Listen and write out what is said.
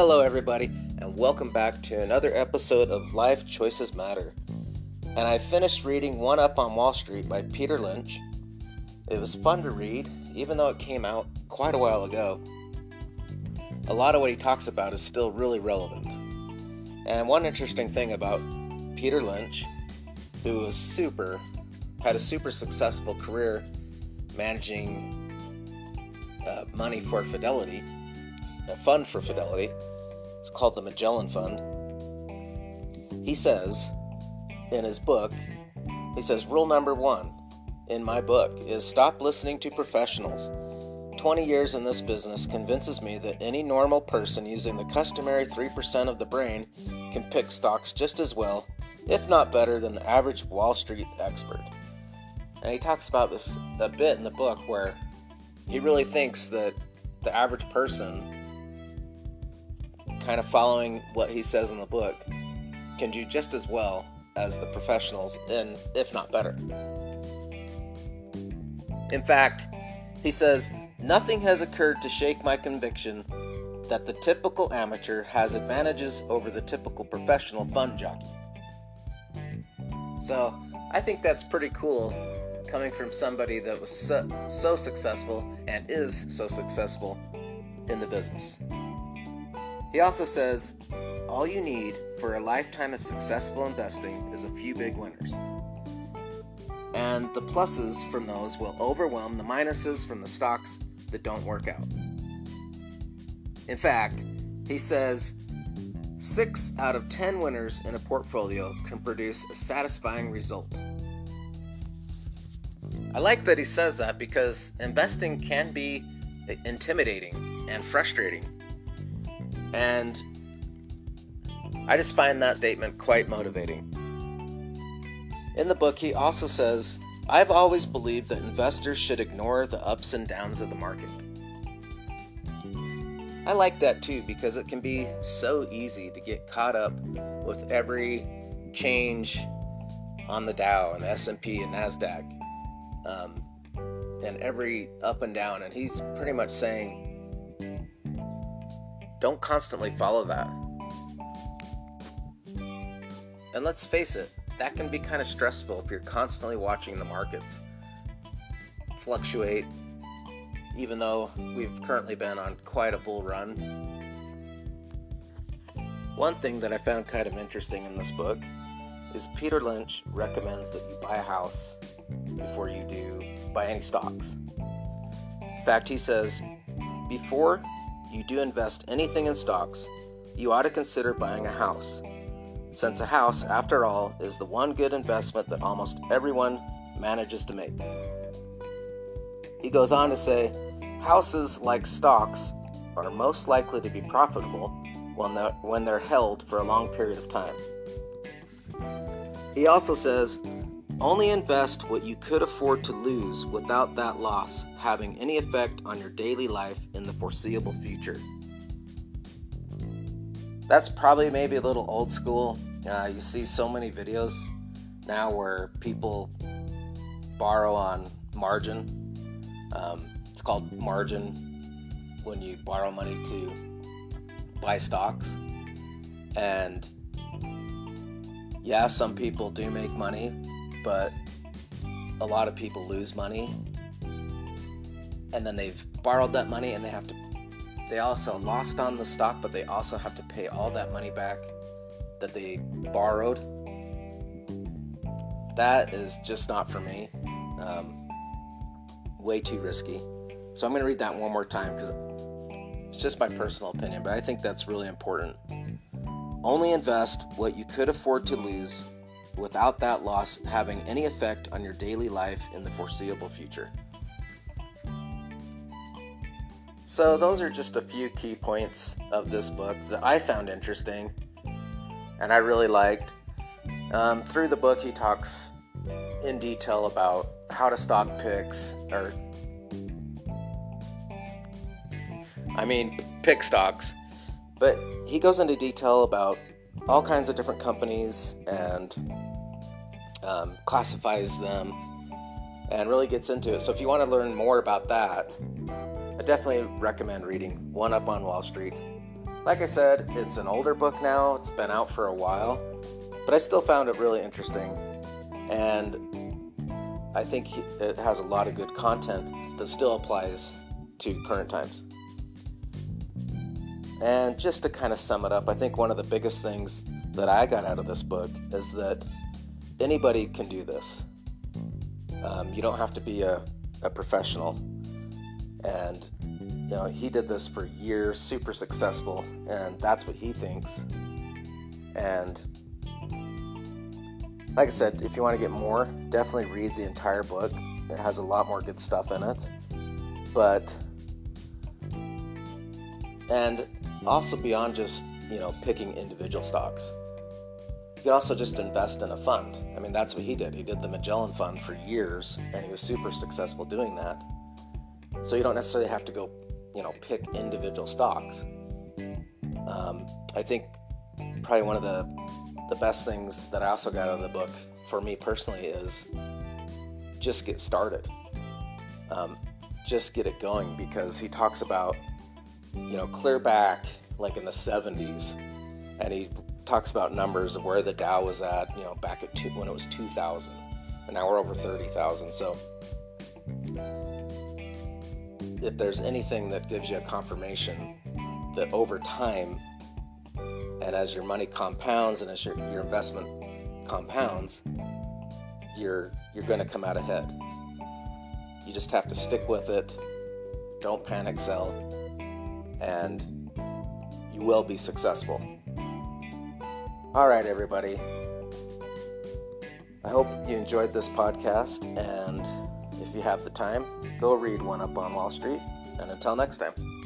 Hello, everybody, and welcome back to another episode of Life Choices Matter. And I finished reading One Up on Wall Street by Peter Lynch. It was fun to read, even though it came out quite a while ago. A lot of what he talks about is still really relevant. And one interesting thing about Peter Lynch, who was super, had a super successful career managing uh, money for Fidelity, a fund for Fidelity. It's called the Magellan Fund. He says in his book, he says, rule number one in my book is stop listening to professionals. 20 years in this business convinces me that any normal person using the customary 3% of the brain can pick stocks just as well, if not better, than the average Wall Street expert. And he talks about this a bit in the book where he really thinks that the average person, kind of following what he says in the book, can do just as well as the professionals, and if not better. In fact, he says, Nothing has occurred to shake my conviction that the typical amateur has advantages over the typical professional fund jockey. So, I think that's pretty cool coming from somebody that was so, so successful and is so successful in the business. He also says all you need for a lifetime of successful investing is a few big winners. And the pluses from those will overwhelm the minuses from the stocks that don't work out. In fact, he says six out of ten winners in a portfolio can produce a satisfying result. I like that he says that because investing can be intimidating and frustrating. And I just find that statement quite motivating. In the book, he also says, I've always believed that investors should ignore the ups and downs of the market. I like that too because it can be so easy to get caught up with every change on the Dow and S&P and Nasdaq um, and every up and down. And he's pretty much saying, don't constantly follow that. And let's face it, that can be kind of stressful if you're constantly watching the markets fluctuate, even though we've currently been on quite a bull run. One thing that I found kind of interesting in this book is Peter Lynch recommends that you buy a house before you do buy any stocks. In fact, he says before you do invest anything in stocks, you ought to consider buying a house. Since a house, after all, is the one good investment that almost everyone manages to make. He goes on to say houses, like stocks, are most likely to be profitable when they're, when they're held for a long period of time. He also says only invest what you could afford to lose without that loss having any effect on your daily life in the foreseeable future. That's probably maybe a little old school. Uh, you see so many videos now where people borrow on margin. Um, it's called margin when you borrow money to buy stocks. And yeah, some people do make money but a lot of people lose money and then they've borrowed that money and they have to they also lost on the stock but they also have to pay all that money back that they borrowed. That is just not for me. Um, way too risky. So i'm going to read that one more time because it's just my personal opinion but i think that's really important. Only invest what you could afford to lose without that loss having any effect on your daily life in the foreseeable future. So, those are just a few key points of this book that I found interesting and I really liked. Um, through the book, he talks in detail about how to stock picks, or I mean, pick stocks, but he goes into detail about all kinds of different companies and um, classifies them and really gets into it. So if you want to learn more about that, I definitely recommend reading One Up on Wall Street Like I said, it's an older book now, it's been out for a while, but I still found it really interesting. And I think it has a lot of good content that still applies to current times. And just to kind of sum it up, I think one of the biggest things that I got out of this book is that anybody can do this. Um, you don't have to be a, a professional. And, you know, he did this for years, super successful, and that's what he thinks. And like I said, if you want to get more, definitely read the entire book. It has a lot more good stuff in it. But, and also beyond just, you know, picking individual stocks, you can also just invest in a fund. I mean, that's what he did. He did the Magellan Fund for years, and he was super successful doing that. So you don't necessarily have to go, you know, pick individual stocks. Um, I think probably one of the the best things that I also got out of the book for me personally is just get started. Um, just get it going because he talks about, you know, clear back like in the 70s, and he talks about numbers of where the Dow was at, you know, back at two, when it was 2,000, and now we're over 30,000. So if there's anything that gives you a confirmation that over time and as your money compounds and as your, your investment compounds you're you're going to come out ahead. You just have to stick with it. Don't panic sell and you will be successful all right everybody i hope you enjoyed this podcast and if you have the time, go read One Up on Wall Street. And until next time.